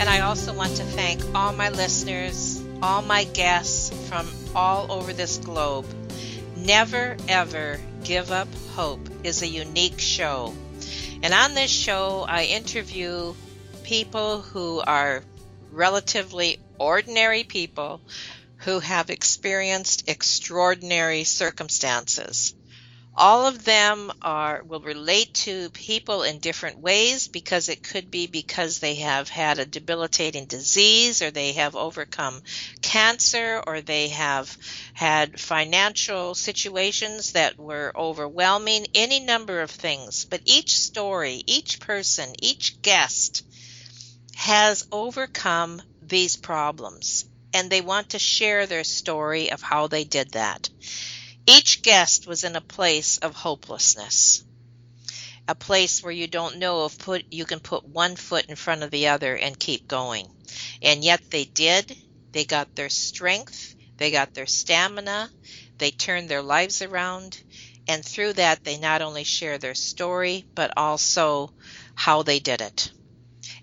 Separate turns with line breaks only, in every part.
And I also want to thank all my listeners, all my guests from all over this globe. Never Ever Give Up Hope is a unique show. And on this show, I interview people who are relatively ordinary people who have experienced extraordinary circumstances all of them are will relate to people in different ways because it could be because they have had a debilitating disease or they have overcome cancer or they have had financial situations that were overwhelming any number of things. But each story each person each guest has overcome these problems and they want to share their story of how they did that each guest was in a place of hopelessness, a place where you don't know if put you can put one foot in front of the other and keep going. And yet they did. They got their strength, they got their stamina, they turned their lives around, and through that they not only share their story but also how they did it.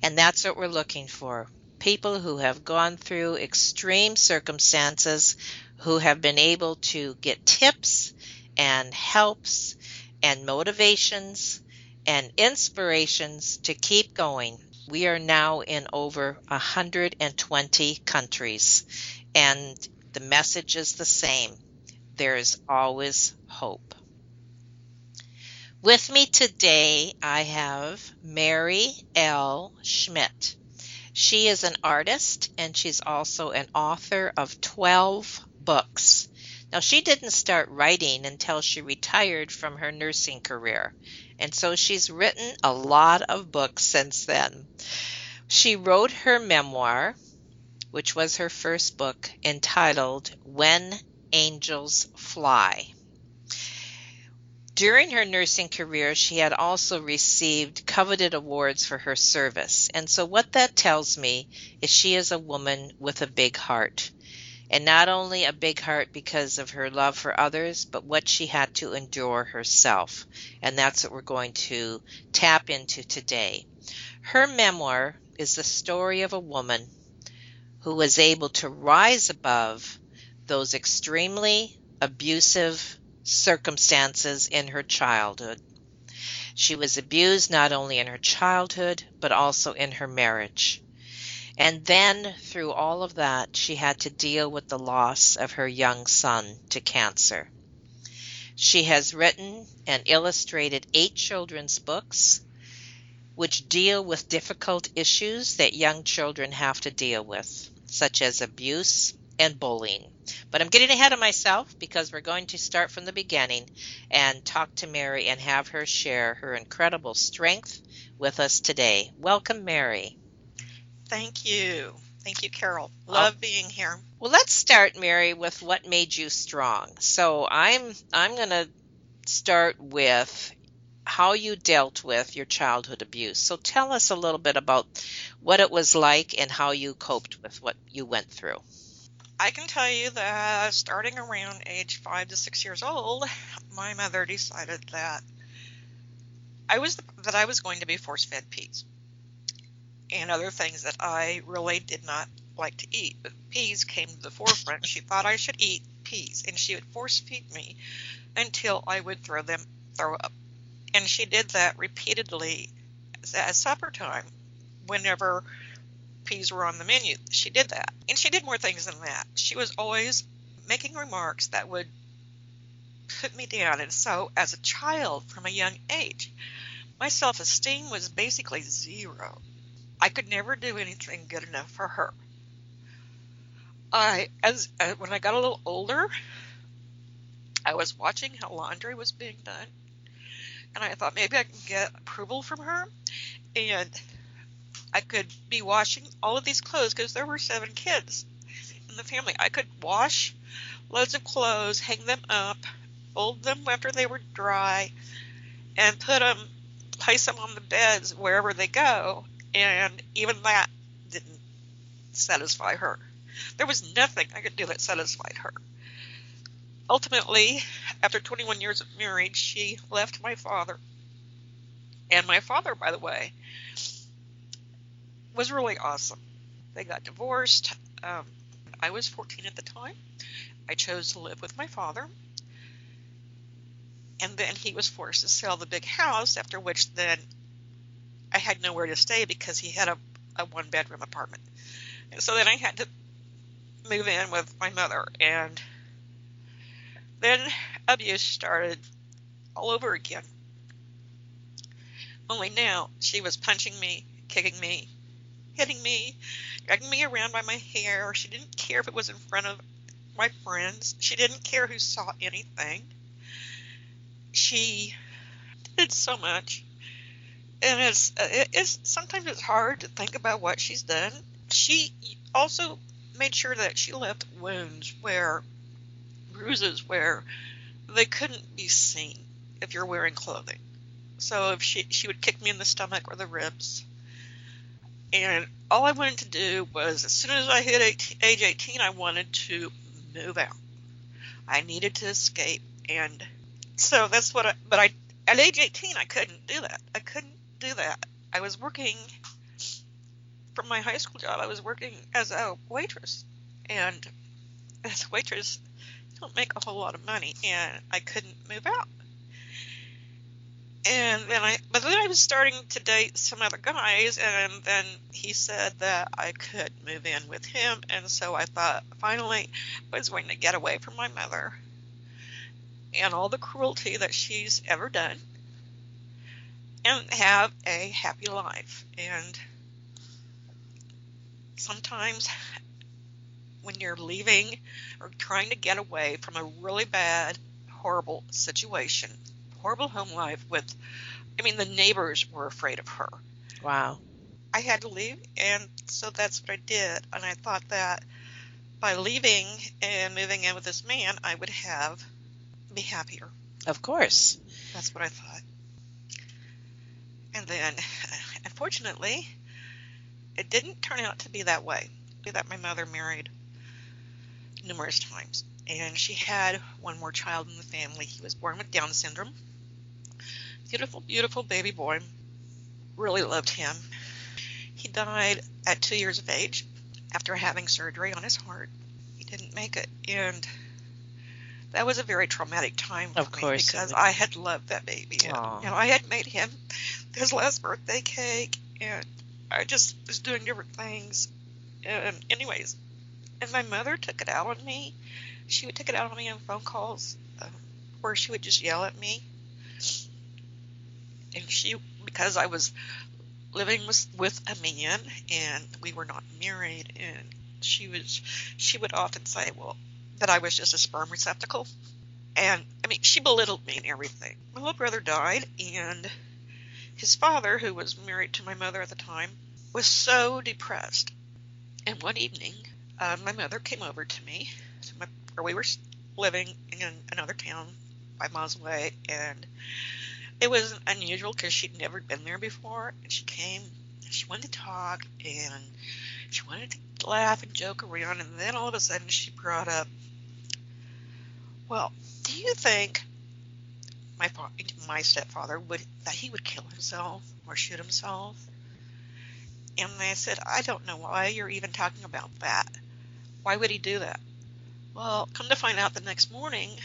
And that's what we're looking for. People who have gone through extreme circumstances who have been able to get tips and helps and motivations and inspirations to keep going. We are now in over 120 countries, and the message is the same there is always hope. With me today, I have Mary L. Schmidt. She is an artist and she's also an author of 12 books. Now, she didn't start writing until she retired from her nursing career, and so she's written a lot of books since then. She wrote her memoir, which was her first book, entitled When Angels Fly. During her nursing career, she had also received coveted awards for her service. And so, what that tells me is she is a woman with a big heart and not only a big heart because of her love for others, but what she had to endure herself. And that's what we're going to tap into today. Her memoir is the story of a woman who was able to rise above those extremely abusive circumstances in her childhood. She was abused not only in her childhood, but also in her marriage. And then, through all of that, she had to deal with the loss of her young son to cancer. She has written and illustrated eight children's books, which deal with difficult issues that young children have to deal with, such as abuse and bullying. But I'm getting ahead of myself because we're going to start from the beginning and talk to Mary and have her share her incredible strength with us today. Welcome, Mary.
Thank you. Thank you, Carol. Love oh. being here.
Well, let's start, Mary, with what made you strong. So I'm I'm going to start with how you dealt with your childhood abuse. So tell us a little bit about what it was like and how you coped with what you went through.
I can tell you that starting around age five to six years old, my mother decided that I was that I was going to be force fed peas and other things that I really did not like to eat. But peas came to the forefront. She thought I should eat peas, and she would force feed me until I would throw them throw up. And she did that repeatedly at supper time. Whenever peas were on the menu. She did that. And she did more things than that. She was always making remarks that would put me down. And so, as a child from a young age, my self esteem was basically zero. I could never do anything good enough for her. I, as uh, when I got a little older, I was watching how laundry was being done, and I thought maybe I can get approval from her, and I could be washing all of these clothes because there were seven kids in the family. I could wash loads of clothes, hang them up, fold them after they were dry, and put them, place them on the beds wherever they go. And even that didn't satisfy her. There was nothing I could do that satisfied her. Ultimately, after 21 years of marriage, she left my father. And my father, by the way, was really awesome. They got divorced. Um, I was 14 at the time. I chose to live with my father. And then he was forced to sell the big house, after which then I had nowhere to stay because he had a, a one bedroom apartment. And so then I had to move in with my mother. And then abuse started all over again. Only now she was punching me, kicking me, hitting me, dragging me around by my hair. She didn't care if it was in front of my friends. She didn't care who saw anything. She did so much. And it's, uh, it's sometimes it's hard to think about what she's done. She also made sure that she left wounds where bruises where they couldn't be seen if you're wearing clothing. So if she she would kick me in the stomach or the ribs, and all I wanted to do was, as soon as I hit 18, age 18, I wanted to move out. I needed to escape, and so that's what I. But I, at age 18, I couldn't do that. I couldn't do that. I was working from my high school job. I was working as a waitress, and as a waitress, you don't make a whole lot of money, and I couldn't move out and then I, but then I was starting to date some other guys, and then he said that I could move in with him, and so I thought finally I was going to get away from my mother and all the cruelty that she's ever done, and have a happy life. And sometimes when you're leaving or trying to get away from a really bad, horrible situation horrible home life with, I mean, the neighbors were afraid of her.
Wow.
I had to leave, and so that's what I did. And I thought that by leaving and moving in with this man, I would have be happier.
Of course.
That's what I thought. And then, unfortunately, it didn't turn out to be that way. That my mother married numerous times, and she had one more child in the family. He was born with Down syndrome, Beautiful, beautiful baby boy. Really loved him. He died at two years of age after having surgery on his heart. He didn't make it, and that was a very traumatic time for
of
me because I had loved that baby. And, you know, I had made him his last birthday cake, and I just was doing different things. And anyways, and my mother took it out on me. She would take it out on me on phone calls, uh, where she would just yell at me and she because I was living with with a man and we were not married and she was she would often say well that I was just a sperm receptacle and I mean she belittled me and everything my little brother died and his father who was married to my mother at the time was so depressed and one evening uh, my mother came over to me to my, we were living in another town five miles away and it was unusual because she'd never been there before, and she came. And she wanted to talk, and she wanted to laugh and joke around, and then all of a sudden she brought up, "Well, do you think my my stepfather would that he would kill himself or shoot himself?" And I said, "I don't know why you're even talking about that. Why would he do that?" Well, come to find out the next morning,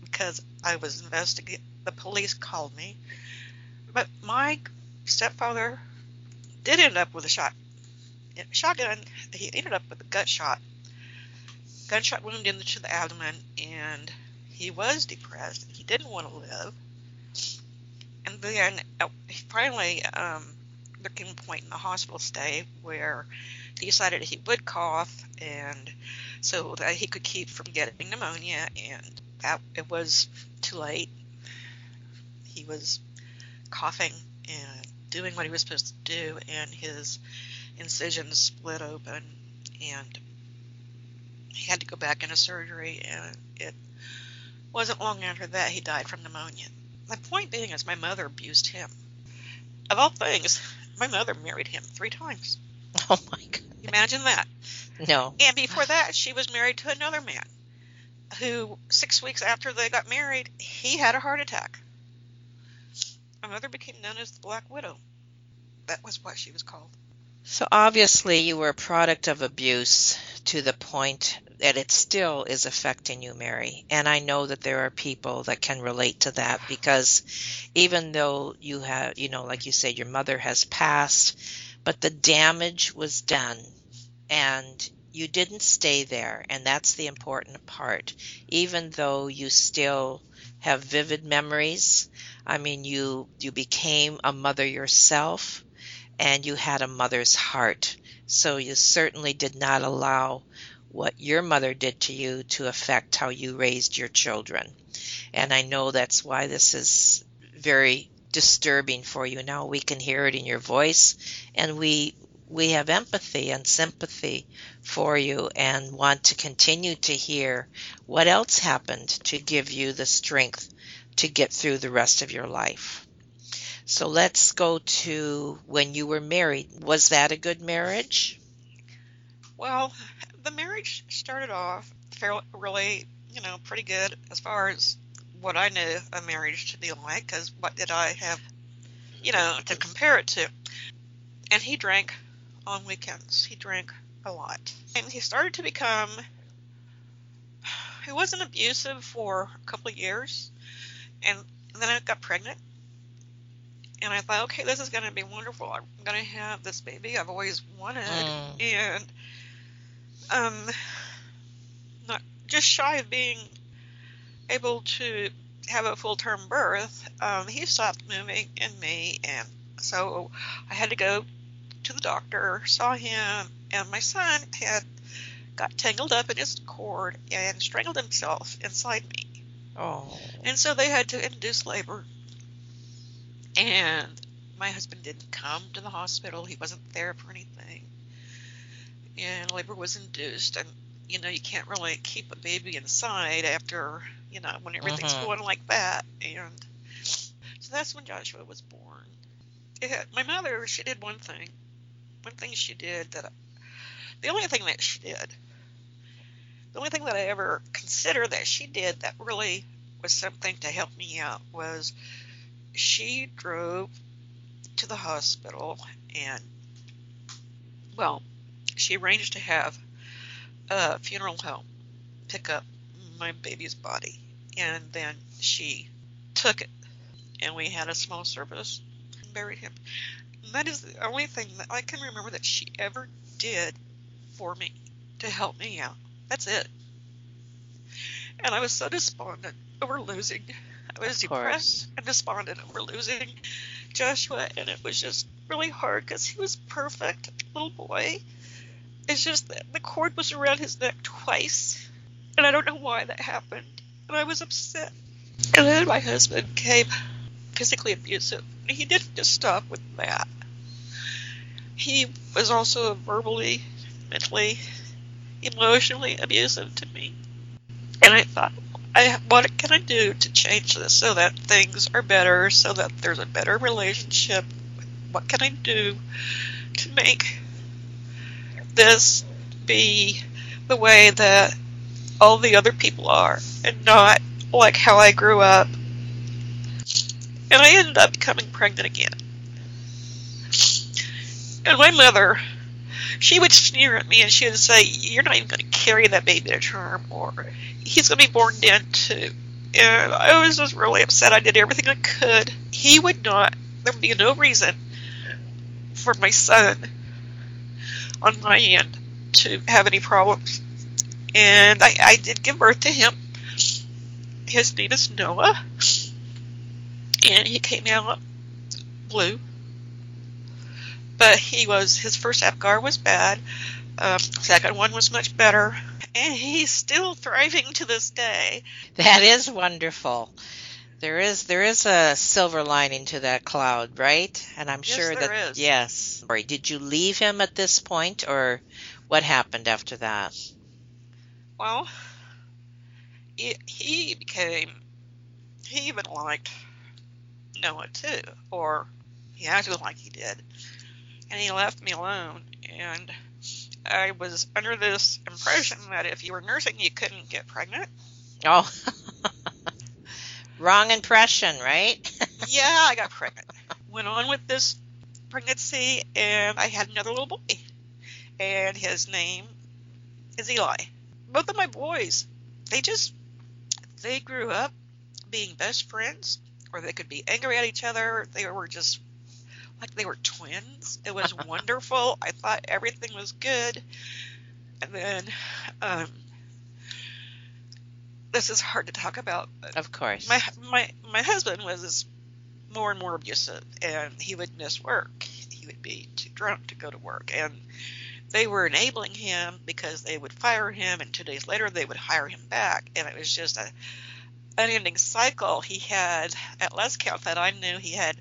because I was investigating the police called me. But my stepfather did end up with a shot shotgun. He ended up with a gut shot, gunshot wound into the abdomen, and he was depressed. Didn't want to live. And then uh, finally, um, there came a point in the hospital stay where he decided he would cough, and so that he could keep from getting pneumonia. And that it was too late. He was coughing and doing what he was supposed to do, and his incisions split open, and he had to go back into surgery. And it wasn't long after that he died from pneumonia. My point being is, my mother abused him. Of all things, my mother married him three times.
Oh my god.
Imagine that.
No.
And before that, she was married to another man who, six weeks after they got married, he had a heart attack. My mother became known as the Black Widow. That was what she was called.
So obviously you were a product of abuse to the point that it still is affecting you, Mary. And I know that there are people that can relate to that because even though you have, you know, like you said, your mother has passed, but the damage was done and you didn't stay there. And that's the important part. Even though you still have vivid memories, I mean, you, you became a mother yourself and you had a mother's heart. So you certainly did not allow what your mother did to you to affect how you raised your children. And I know that's why this is very disturbing for you now. We can hear it in your voice and we we have empathy and sympathy for you and want to continue to hear what else happened to give you the strength to get through the rest of your life. So let's go to when you were married. Was that a good marriage?
Well, marriage started off fairly, really, you know, pretty good as far as what I knew a marriage to be like, because what did I have, you know, to compare it to? And he drank on weekends. He drank a lot. And he started to become, he wasn't abusive for a couple of years. And then I got pregnant and I thought, okay, this is going to be wonderful. I'm going to have this baby I've always wanted, mm. and um, not just shy of being able to have a full term birth. Um, he stopped moving in me, and so I had to go to the doctor. Saw him, and my son had got tangled up in his cord and strangled himself inside me.
Oh.
And so they had to induce labor and my husband didn't come to the hospital. He wasn't there for anything. And labor was induced. And, you know, you can't really keep a baby inside after, you know, when everything's uh-huh. going like that. And so that's when Joshua was born. Had, my mother, she did one thing. One thing she did that, I, the only thing that she did, the only thing that I ever consider that she did that really was something to help me out was she drove to the hospital and, well, she arranged to have a funeral home pick up my baby's body. And then she took it, and we had a small service and buried him. And that is the only thing that I can remember that she ever did for me to help me out. That's it. And I was so despondent over losing I was depressed and despondent over losing Joshua, and it was just really hard because he was perfect little boy. It's just that the cord was around his neck twice, and I don't know why that happened. And I was upset. And then my husband became physically abusive. He didn't just stop with that. He was also verbally, mentally, emotionally abusive to me. And I thought, I, what can I do to change this so that things are better, so that there's a better relationship? What can I do to make this be the way that all the other people are and not like how I grew up? And I ended up becoming pregnant again. And my mother, she would sneer at me and she would say, You're not even going to carry that baby to term, or he's going to be born dead too. And I was just really upset. I did everything I could. He would not, there would be no reason for my son, on my end to have any problems. And I, I did give birth to him. His name is Noah. And he came out blue. But he was, his first Apgar was bad. Um, second one was much better. And he's still thriving to this day.
That is wonderful. There is there is a silver lining to that cloud, right? And I'm
Yes,
sure
there
that
is.
yes. Sorry, Did you leave him at this point, or what happened after that?
Well, he, he became, he even liked Noah too, or he acted like he did. And he left me alone, and I was under this impression that if you were nursing, you couldn't get pregnant.
Oh, wrong impression, right?
yeah, I got pregnant. Went on with this pregnancy, and I had another little boy, and his name is Eli. Both of my boys, they just they grew up being best friends, or they could be angry at each other. They were just like they were twins. It was wonderful. I thought everything was good, and then um, this is hard to talk about,
of course.
my my my husband was more and more abusive, and he would miss work. He would be too drunk to go to work, and they were enabling him because they would fire him, and two days later they would hire him back, and it was just a unending cycle. He had, at last count that I knew, he had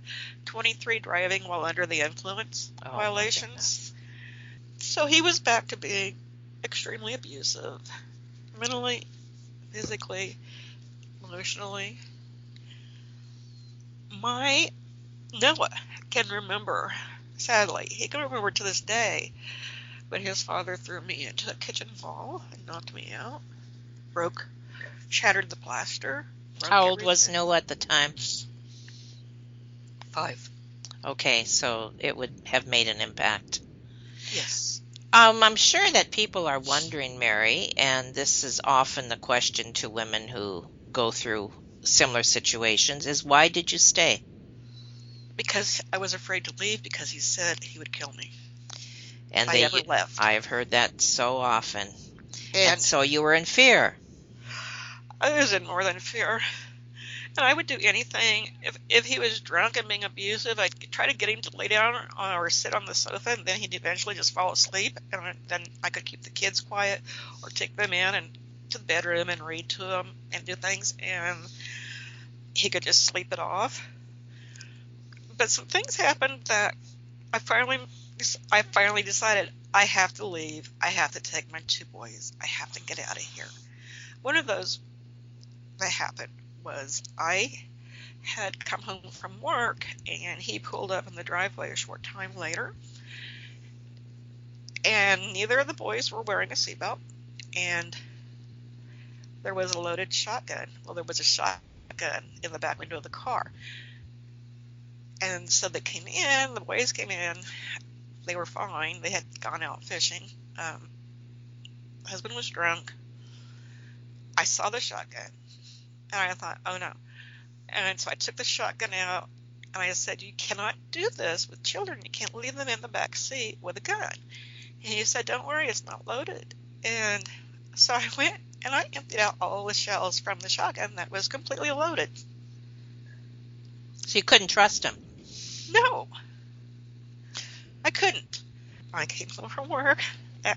23 driving while under the influence
Oh,
violations. So he was back to being extremely abusive, mentally, physically, emotionally. My Noah can remember, sadly, he can remember to this day when his father threw me into a kitchen wall and knocked me out, broke, shattered the plaster.
How old was. Noah at the time?
Five.
Okay, so it would have made an impact.
Yes.
Um, I'm sure that people are wondering, Mary, and this is often the question to women who go through similar situations: is why did you stay?
Because I was afraid to leave because he said he would kill me.
And they,
I ever left.
I have heard that so often.
and
And so you were in fear.
I was in more than fear. And I would do anything if if he was drunk and being abusive. I'd try to get him to lay down or sit on the sofa, and then he'd eventually just fall asleep. And then I could keep the kids quiet, or take them in and to the bedroom and read to them and do things, and he could just sleep it off. But some things happened that I finally I finally decided I have to leave. I have to take my two boys. I have to get out of here. One of those that happened was I had come home from work and he pulled up in the driveway a short time later. And neither of the boys were wearing a seatbelt. And there was a loaded shotgun. Well, there was a shotgun in the back window of the car. And so they came in, the boys came in. They were fine. They had gone out fishing. Um, husband was drunk. I saw the shotgun and I thought, oh no. And so I took the shotgun out and I said, you cannot do this with children. You can't leave them in the back seat with a gun. And he said, don't worry, it's not loaded. And so I went and I emptied out all the shells from the shotgun that was completely loaded.
So you couldn't trust him.
No, I couldn't. I came home from work. Uh,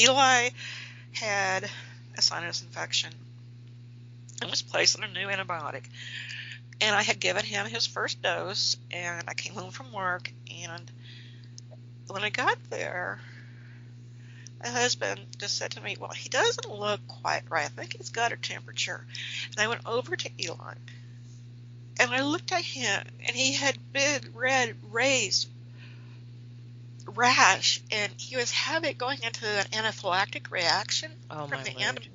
Eli had a sinus infection and was placed on a new antibiotic. And I had given him his first dose, and I came home from work. And when I got there, my husband just said to me, Well, he doesn't look quite right. I think he's got a temperature. And I went over to Eli, and I looked at him, and he had big red raised rash, and he was having going into an anaphylactic reaction
Oh
from the antibiotic.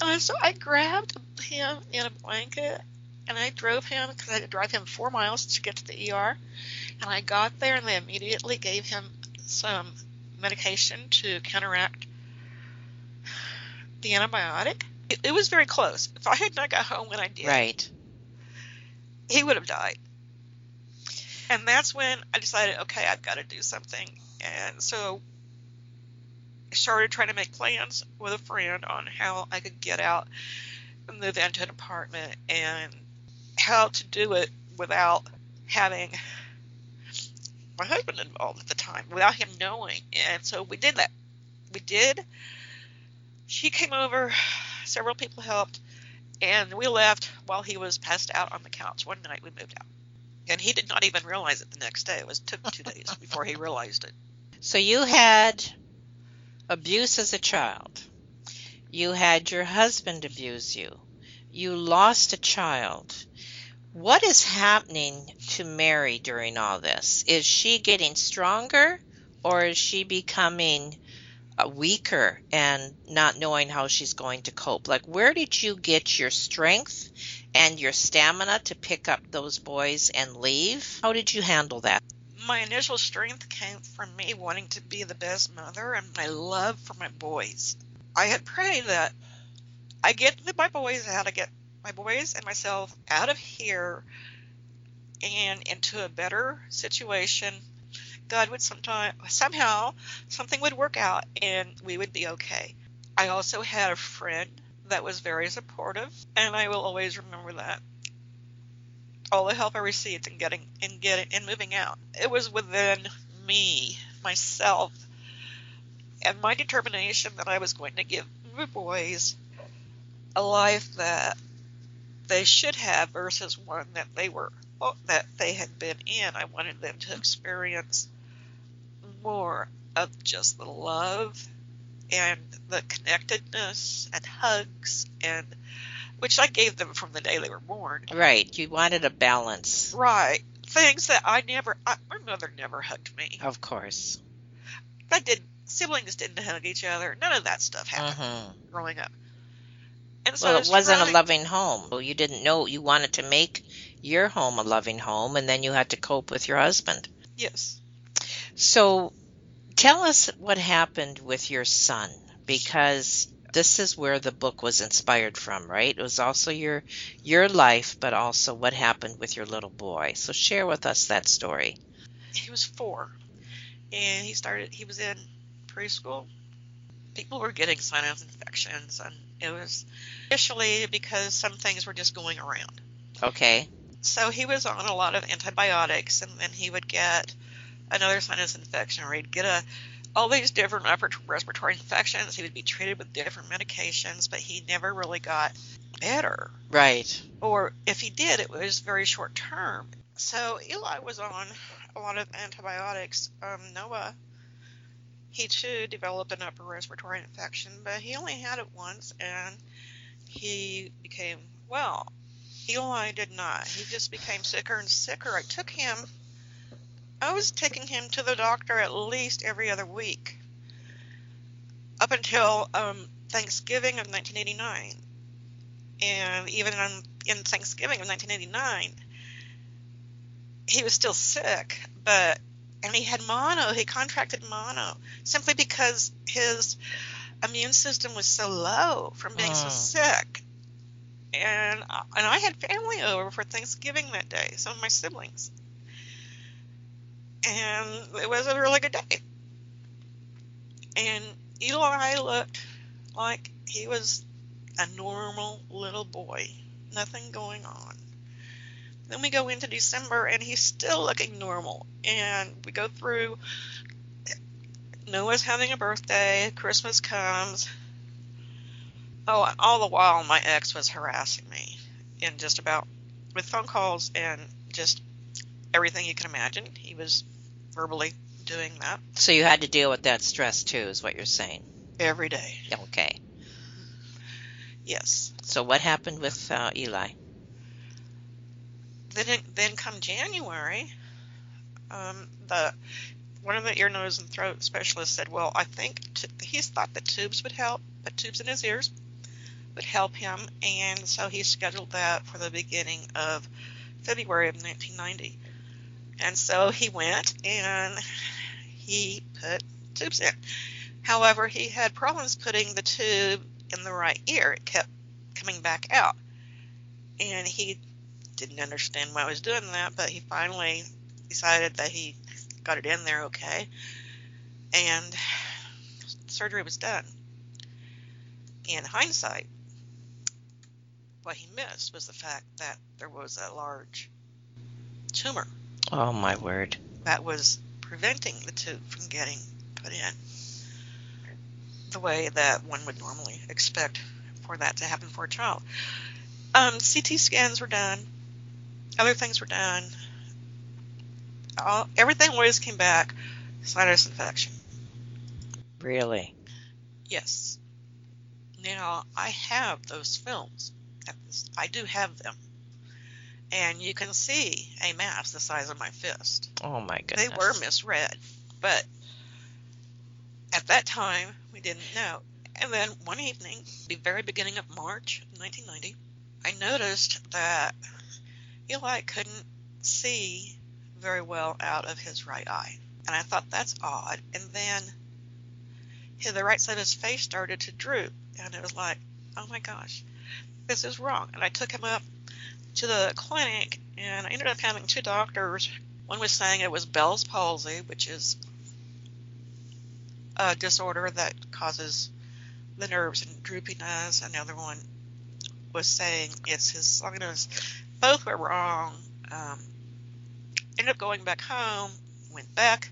And so I grabbed him in a blanket and I drove him because I had to drive him four miles to get to the ER. And I got there and they immediately gave him some medication to counteract the antibiotic. It, it was very close. If I had not got home when I did,
Right.
he would have died. And that's when I decided, okay, I've got to do something. And so started trying to make plans with a friend on how I could get out and move into an apartment and how to do it without having my husband involved at the time, without him knowing. And so we did that. We did. She came over, several people helped, and we left while he was passed out on the couch. One night we moved out. And he did not even realize it the next day. It was took two days before he realized it.
So you had abuse as a child. You had your husband abuse you. You lost a child. What is happening to Mary during all this? Is she getting stronger or is she becoming uh, weaker and not knowing how she's going to cope? Like, where did you get your strength and your stamina to pick up those boys and leave? How did you handle that?
My initial strength came from me wanting to be the best mother and my love for my boys. I had prayed that I get my boys out, I get my boys and myself out of here and into a better situation. God would sometime somehow something would work out and we would be okay. I also had a friend that was very supportive and I will always remember that. All the help I received in getting in getting in moving out. It was within me, myself, and my determination that I was going to give my boys a life that they should have versus one that they were that they had been in. I wanted them to experience more of just the love and the connectedness and hugs and which I gave them from the day they were born.
Right. You wanted a balance.
Right. Things that I never I, my mother never hugged me.
Of course.
I did siblings didn't hug each other. None of that stuff happened
Mm-hmm.
growing up. And so
Well,
I
it
was
wasn't a loving home. Well, You didn't know you wanted to make your home a loving home, and then you had to cope with your husband.
Yes.
So, tell us what happened with your son, because this is where the book was inspired from, right? It was also your your life, but also what happened with your little boy. So, share with us that story.
he was four, and he started. He was in preschool. People were getting sinus infections, and it was initially because some things were just going around.
Okay.
So he was on a lot of antibiotics, and then he would get another sinus infection, or he'd get a all these different upper respiratory infections. He would be treated with different medications, but he never really got better.
Right.
or if he did, it was very short term. So Eli was on a lot of antibiotics. Um, Noah, he too developed an upper respiratory infection, but he only had it once, and he became well. Eli did not. He just became sicker and sicker. I took him. I was taking him to the doctor at least every other week, up until um, Thanksgiving of 1989 and even on, in Thanksgiving of 1989, he was still sick, but and he had mono. He contracted mono simply because his immune system was so low from being so
Mm.
sick. And uh, and I had family over for Thanksgiving that day, some of my siblings, and it was a really good day. And Eli looked like he was a normal little boy, nothing going on. Then we go into December and he's still looking normal. And we go through Noah's having a birthday, Christmas comes. Oh, and all the while my ex was harassing me in just about with phone calls and just everything you can imagine. He was verbally doing that
So you had to deal with that stress too, is what you're saying.
every day.
Okay.
Yes.
So what happened with uh, Eli?
then then come January, um, the one of the ear, nose, and throat specialists said, "Well, I think t- he thought that tubes would help, but tubes in his ears would help him, and so he scheduled that for the beginning of February of 1990. And so he went and he put tubes in. However, he had problems putting the tube in the right ear; it kept coming back out, and he didn't understand why I was doing that, but he finally decided that he got it in there okay. and surgery was done. In hindsight, what he missed was the fact that there was a large tumor.
Oh my word.
That was preventing the tube from getting put in the way that one would normally expect for that to happen for a child. Um, CT scans were done, other things were done. All, everything always came back sinus infection.
Really?
Yes. Now, I have those films. I do have them. And you can see a mass the size of my fist.
Oh my goodness.
They were misread. But at that time, we didn't know. And then one evening, the very beginning of March 1990, I noticed that Eli couldn't see very well out of his right eye. And I thought that's odd. And then the right side of his face started to droop. And it was like, oh my gosh, this is wrong. And I took him up to the clinic, and I ended up having two doctors. One was saying it was Bell's palsy, which is a disorder that causes the nerves and droopiness. And the other one was saying it's his sinus. Both were wrong. Um, ended up going back home, went back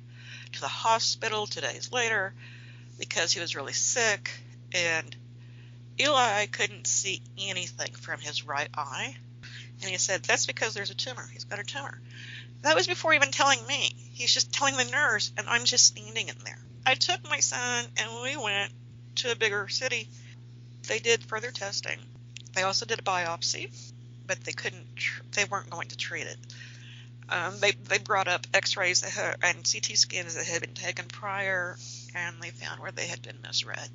to the hospital two days later because he was really sick, and Eli couldn't see anything from his right eye. And he said, That's because there's a tumor. He's got a tumor. That was before even telling me. He's just telling the nurse, and I'm just standing in there. I took my son, and we went to a bigger city. They did further testing. They also did a biopsy, but they couldn't. They weren't going to treat it. Um, they they brought up X-rays and CT scans that had been taken prior, and they found where they had been misread,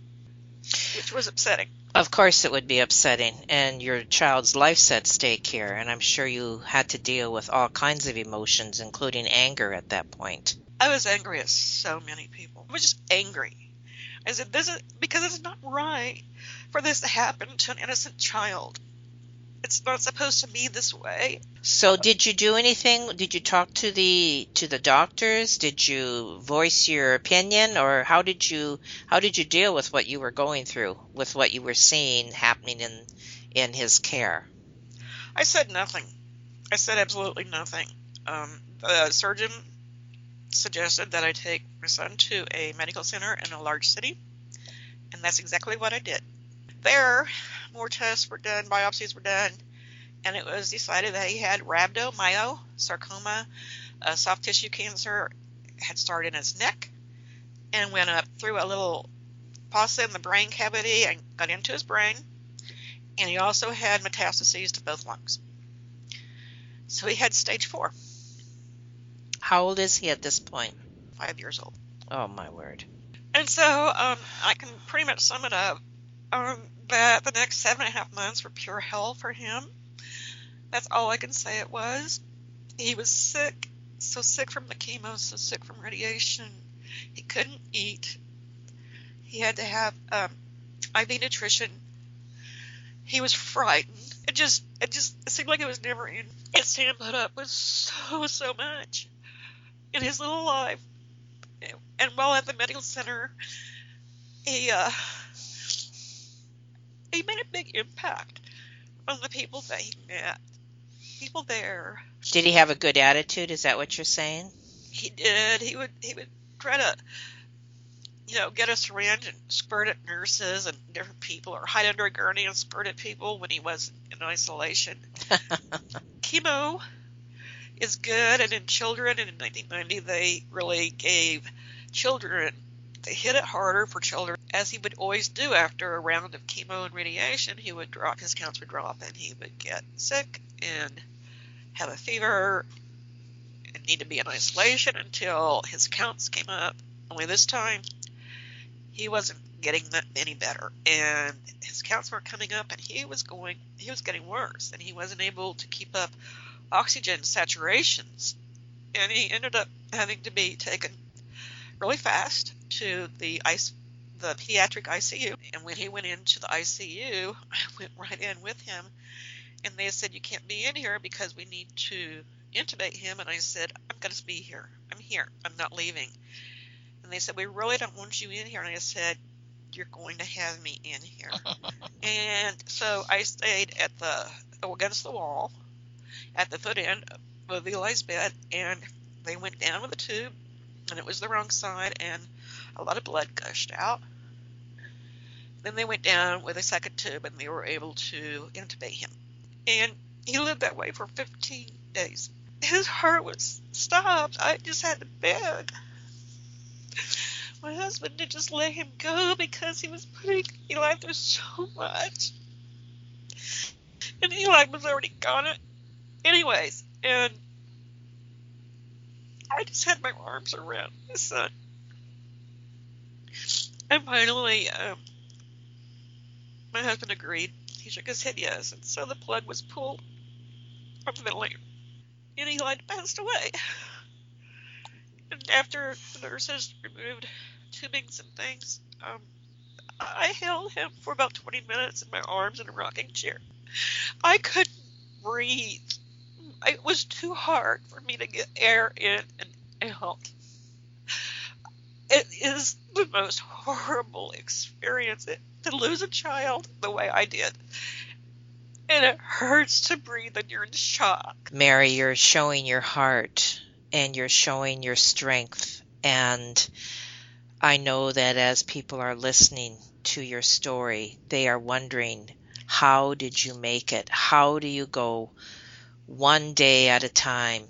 which was upsetting.
Of course, it would be upsetting, and your child's life's at stake here, and I'm sure you had to deal with all kinds of emotions, including anger at that point.
I was angry at so many people. I was just angry. I said, "This is because it's not right for this to happen to an innocent child." It's not supposed to be this way.
So did you do anything? Did you talk to the to the doctors? Did you voice your opinion or how did you how did you deal with what you were going through with what you were seeing happening in in his care?
I said nothing. I said absolutely nothing. Um, the surgeon suggested that I take my son to a medical center in a large city, and that's exactly what I did. There, more tests were done, biopsies were done, and it was decided that he had rhabdomyosarcoma, a soft tissue cancer, had started in his neck and went up through a little fossa in the brain cavity and got into his brain. And he also had metastases to both lungs. So he had stage four.
How old is he at this point?
Five years old.
Oh, my word.
And so um, I can pretty much sum it up um, that the next seven and a half months were pure hell for him. That's all I can say it was. He was sick, so sick from the chemo, so sick from radiation. He couldn't eat. He had to have um, IV nutrition. He was frightened. It just, it just it seemed like it was never in. His hand put up with so, so much in his little life. And while at the medical center, he, uh, he made a big impact on the people that he met. People there.
Did he have a good attitude? Is that what you're saying?
He did. He would he would try to you know, get a syringe and spurt at nurses and different people, or hide under a gurney and spurt at people when he was in isolation. Chemo is good, and in children, and in 1990, they really gave children they hit it harder for children, as he would always do after a round of chemo and radiation. He would drop, his counts would drop, and he would get sick and have a fever and need to be in isolation until his counts came up. Only this time, he wasn't getting that any better, and his counts were coming up, and he was going, he was getting worse, and he wasn't able to keep up oxygen saturations, and he ended up having to be taken really fast to the ice the pediatric ICU. And when he went into the ICU, I went right in with him. And they said, You can't be in here because we need to intubate him. And I said, I'm going to be here. I'm here. I'm not leaving. And they said, We really don't want you in here. And I said, You're going to have me in here. and so I stayed at the against the wall at the foot end of Eli's bed, and they went down with a tube, and it was the wrong side, and a lot of blood gushed out. Then they went down with a second tube, and they were able to intubate him. And he lived that way for 15 days. His heart was stopped. I just had to beg. My husband to just let him go because he was putting Eli through so much. And Eli was already gone. Anyways, and I just had my arms around my son. And finally, um, my husband agreed. He shook his head yes, and so the plug was pulled from the ventilator. And Eli passed away. And after the nurses removed tubings and things, um, I held him for about 20 minutes in my arms in a rocking chair. I couldn't breathe. It was too hard for me to get air in and out. It is the most horrible experience to lose a child the way I did. And it hurts to breathe and you're in shock.
Mary, you're showing your heart and you're showing your strength. And I know that as people are listening to your story, they are wondering, how did you make it? How do you go one day at a time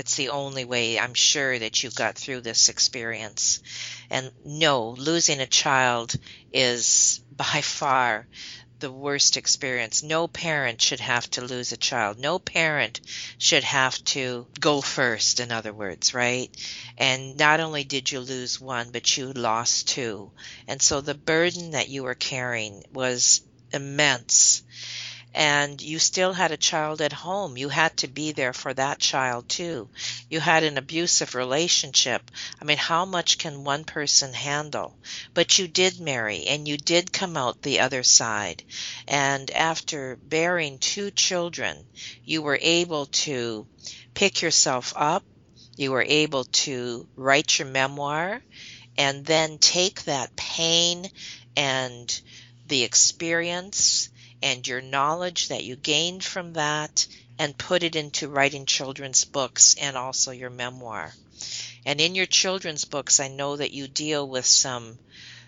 it's the only way I'm sure that you got through this experience. And no, losing a child is by far the worst experience. No parent should have to lose a child. No parent should have to go first, in other words, right? And not only did you lose one, but you lost two. And so the burden that you were carrying was immense and you still had a child at home. You had to be there for that child too. You had an abusive relationship. I mean, how much can one person handle? But you did marry and you did come out the other side. And after bearing two children, you were able to pick yourself up. You were able to write your memoir and then take that pain and the experience and your knowledge that you gained from that and put it into writing children's books and also your memoir. And in your children's books, I know that you deal with some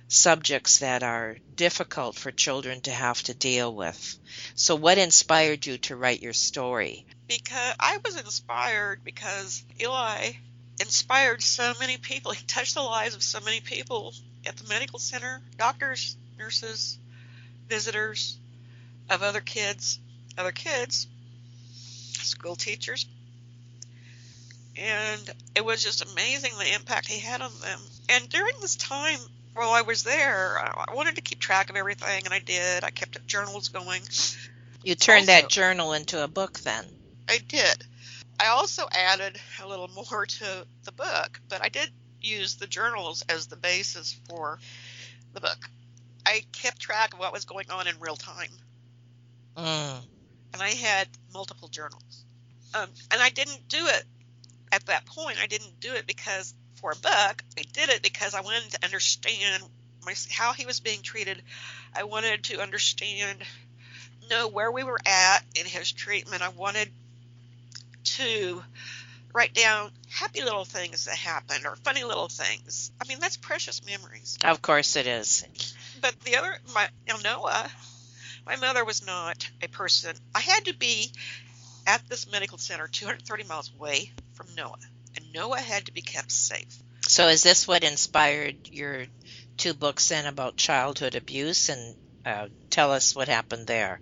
subjects that are difficult for children to have to deal with. So, what inspired you to write your story?
Because I was inspired because Eli inspired so many people. He touched the lives of so many people at the medical center doctors, nurses, visitors, of other kids, other kids, school teachers. And it was just amazing the impact he had on them. And during this time, while I was there, I wanted to keep track of everything, and I did. I kept journals going.
You turned also, that journal into a book then?
I did. I also added a little more to the book, but I did use the journals as the basis for the book. I kept track of what was going on in real time.
Mm.
And I had multiple journals. Um, and I didn't do it at that point. I didn't do it because for a book. I did it because I wanted to understand my, how he was being treated. I wanted to understand, know where we were at in his treatment. I wanted to write down happy little things that happened or funny little things. I mean, that's precious memories.
Of course it is.
But the other, my Noah, my mother was not a person. I had to be at this medical center 230 miles away from Noah, and Noah had to be kept safe.
So, is this what inspired your two books then about childhood abuse? And uh, tell us what happened there.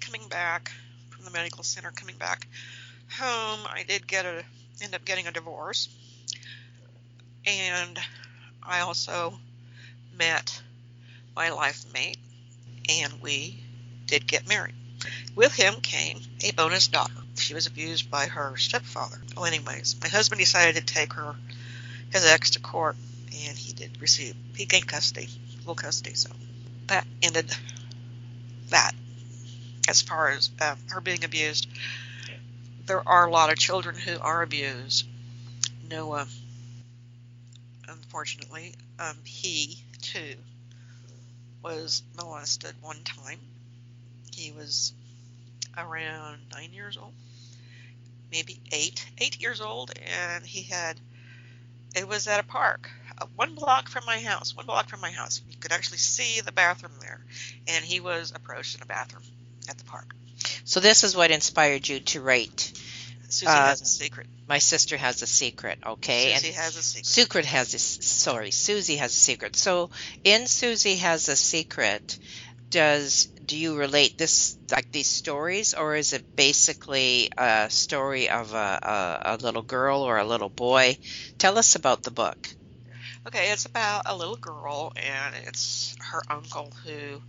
Coming back from the medical center, coming back home, I did get a end up getting a divorce, and I also met my life mate, and we did get married. With him came a bonus daughter. She was abused by her stepfather. Well, anyways, my husband decided to take her, his ex, to court, and he did receive, he gained custody, full custody. So that ended that. As far as uh, her being abused, there are a lot of children who are abused. Noah, unfortunately, um, he too was molested one time. He was around nine years old, maybe eight, eight years old, and he had. It was at a park, uh, one block from my house. One block from my house, you could actually see the bathroom there, and he was approached in a bathroom at the park.
So this is what inspired you to write.
Susie
Uh,
has a secret.
My sister has a secret. Okay,
Susie has a secret.
Secret has a sorry, Susie has a secret. So in Susie has a secret, does do you relate this like these stories, or is it basically a story of a, a, a little girl or a little boy? Tell us about the book.
Okay, it's about a little girl, and it's her uncle who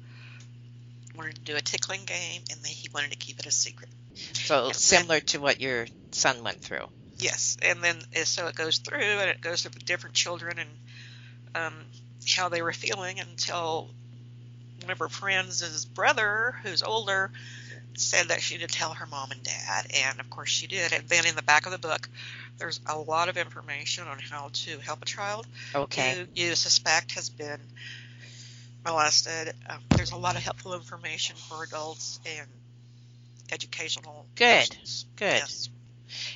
wanted to do a tickling game, and then he wanted to keep it a secret.
So
And
similar to what your son went through.
Yes, and then so it goes through, and it goes through the different children and um, how they were feeling until one of her friends, brother, who's older, said that she did tell her mom and dad, and of course she did. And then in the back of the book, there's a lot of information on how to help a child
Okay.
who you suspect has been molested. Um, there's a lot of helpful information for adults and educational.
Good,
persons.
good.
Yes.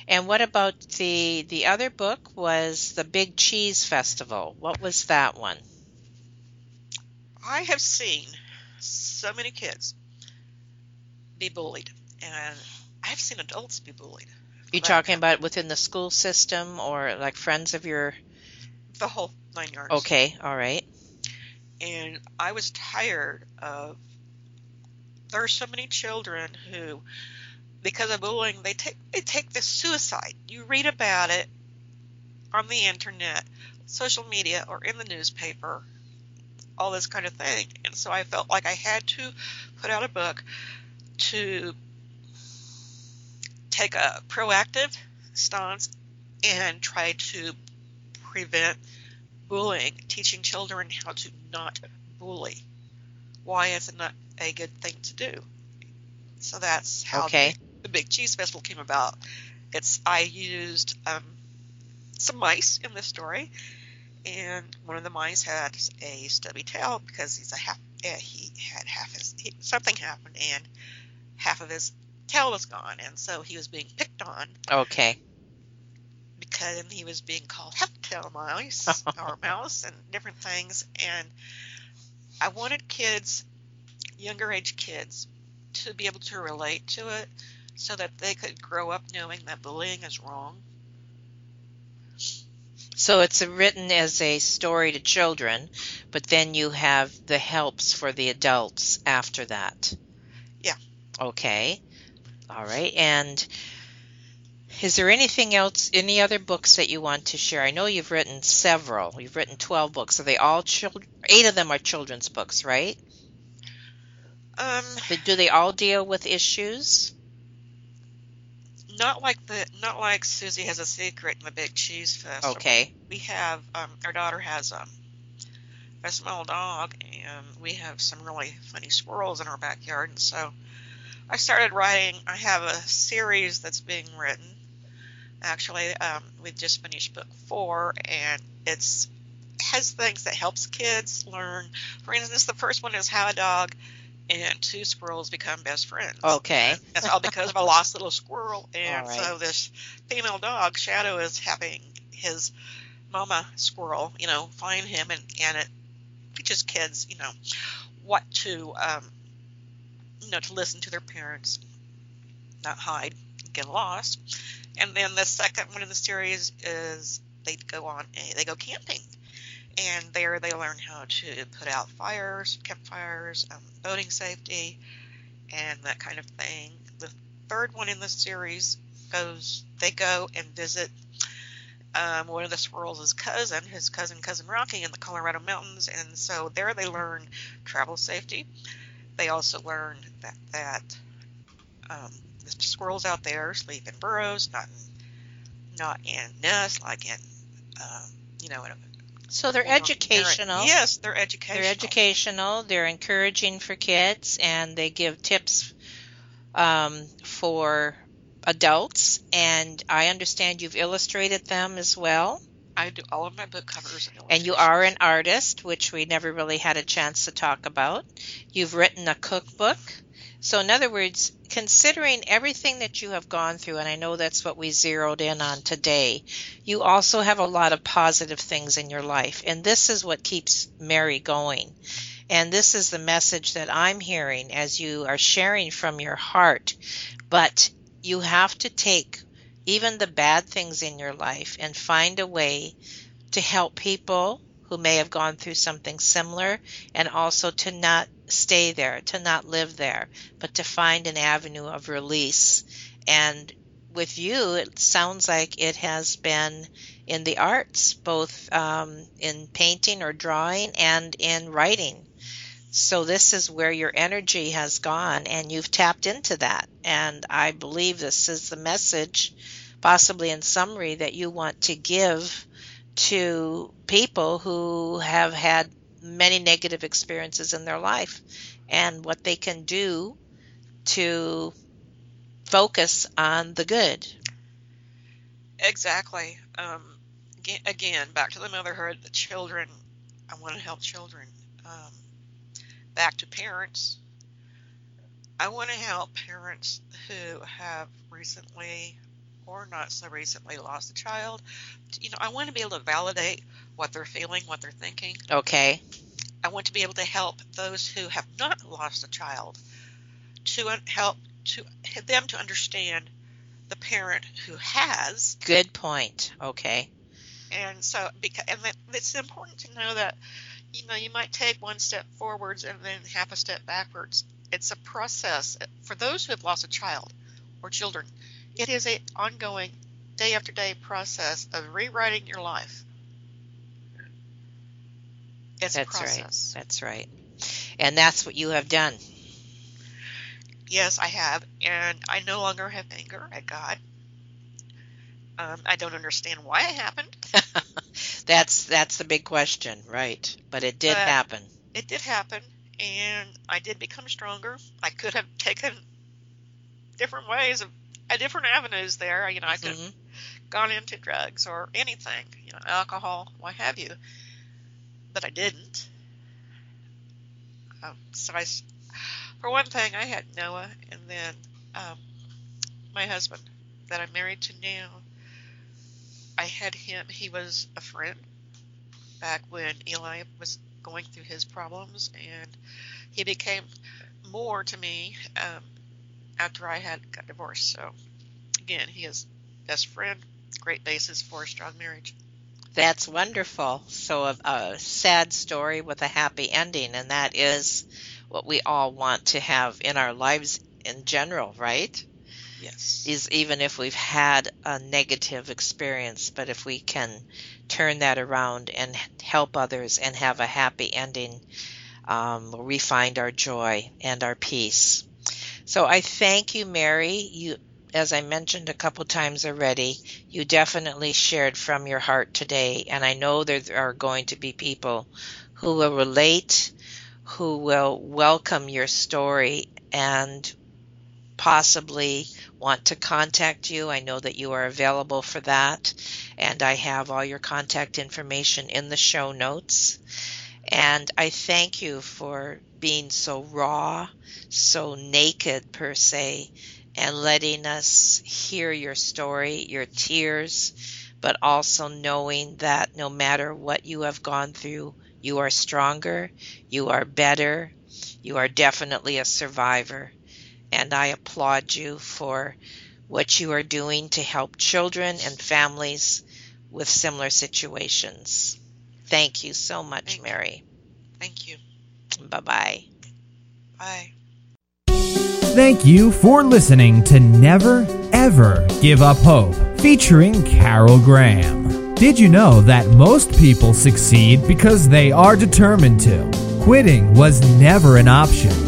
And what about the the other book was the Big Cheese Festival. What was that one?
I have seen so many kids be bullied, and I've seen adults be bullied.
You talking about within the school system or like friends of your
The whole nine yards.
Okay, all right.
And I was tired of. There are so many children who, because of bullying, they take they take this suicide. You read about it on the internet, social media, or in the newspaper, all this kind of thing. And so I felt like I had to put out a book to take a proactive stance and try to prevent bullying, teaching children how to not bully. Why is it not a good thing to do. So that's how
Okay.
the, the Big Cheese Festival came about. It's I used um, some mice in this story, and one of the mice had a stubby tail because he's a half. Uh, he had half his he, something happened, and half of his tail was gone, and so he was being picked on
Okay.
because he was being called half-tail mouse or mouse and different things. And I wanted kids, younger age kids, to be able to relate to it so that they could grow up knowing that bullying is wrong.
So it's written as a story to children, but then you have the helps for the adults after that.
Yeah.
Okay. All right. And is there anything else, any other books that you want to share? I know you've written several. You've written 12 books. Are they all children? Eight of them are children's books, right?
Um,
But do they all deal with issues?
Not like the not like Susie has a secret in the Big Cheese Festival.
Okay.
we have um, our daughter has um, a small dog, and we have some really funny squirrels in our backyard. And so I started writing. I have a series that's being written. Actually, um, we've just finished book four, and it's has things that helps kids learn. For instance, the first one is how a dog and two squirrels become best friends.
Okay.
That's all because of a lost little squirrel. And
right.
so this female dog, Shadow, is having his mama squirrel, you know, find him, and and it teaches kids, you know, what to, um, you know, to listen to their parents, not hide, get lost. And then the second one in the series is they go on a, they go camping. And there they learn how to put out fires, campfires, um, boating safety, and that kind of thing. The third one in the series goes, they go and visit um, one of the squirrels' cousin, his cousin, cousin Rocky, in the Colorado mountains, and so there they learn travel safety. They also learn that that um, the squirrels out there sleep in burrows, not in, not in nests like in, um, you know, in a
So they're educational.
Yes, they're educational.
They're educational. They're encouraging for kids, and they give tips um, for adults. And I understand you've illustrated them as well.
I do all of my book covers. And,
and you are an artist, which we never really had a chance to talk about. You've written a cookbook. So, in other words, considering everything that you have gone through, and I know that's what we zeroed in on today, you also have a lot of positive things in your life. And this is what keeps Mary going. And this is the message that I'm hearing as you are sharing from your heart. But you have to take even the bad things in your life and find a way to help people who may have gone through something similar and also to not stay there, to not live there, but to find an avenue of release. And with you, it sounds like it has been in the arts, both um, in painting or drawing and in writing. So this is where your energy has gone and you've tapped into that. And I believe this is the message, possibly in summary, that you want to give to people who have had many negative experiences in their life and what they can do to focus on the good.
Exactly. Um, again, back to the motherhood, the children. I want to help children. Um, back to parents. I want to help parents who have recently or not so recently lost a child. You know, I want to be able to validate what they're feeling, what they're thinking.
Okay.
I want to be able to help those who have not lost a child to help to them to understand the parent who has.
Good point. Okay.
And so, because and it's important to know that you know you might take one step forwards and then half a step backwards. It's a process for those who have lost a child or children. It is an ongoing, day after day process of rewriting your life. It's
that's
a process.
right. That's right. And that's what you have done.
Yes, I have, and I no longer have anger at God. Um, I don't understand why it happened.
that's that's the big question, right? But it did but happen.
It did happen, and I did become stronger. I could have taken different ways of uh, different avenues there. You know, I could have mm-hmm. gone into drugs or anything, you know, alcohol, what have you, but I didn't. Um, so I, for one thing, I had Noah, and then um, my husband that I'm married to now. I had him. He was a friend back when Eli was going through his problems, and he became more to me um, after I had got divorced. So again, he is best friend, great basis for a strong marriage.
That's wonderful. So a, a sad story with a happy ending, and that is what we all want to have in our lives in general, right?
Yes.
Is even if we've had a negative experience, but if we can turn that around and help others and have a happy ending, um, we find our joy and our peace. So I thank you, Mary. You, as I mentioned a couple times already, you definitely shared from your heart today, and I know there are going to be people who will relate, who will welcome your story, and possibly want to contact you. I know that you are available for that, and I have all your contact information in the show notes. And I thank you for being so raw, so naked per se, and letting us hear your story, your tears, but also knowing that no matter what you have gone through, you are stronger, you are better, you are definitely a survivor. And I applaud you for what you are doing to help children and families with similar situations. Thank you so much,
Thank
Mary.
Thank you.
Bye-bye.
Bye.
Thank you for listening to Never Ever Give Up Hope, featuring Carol Graham. Did you know that most people succeed because they are determined to? Quitting was never an option.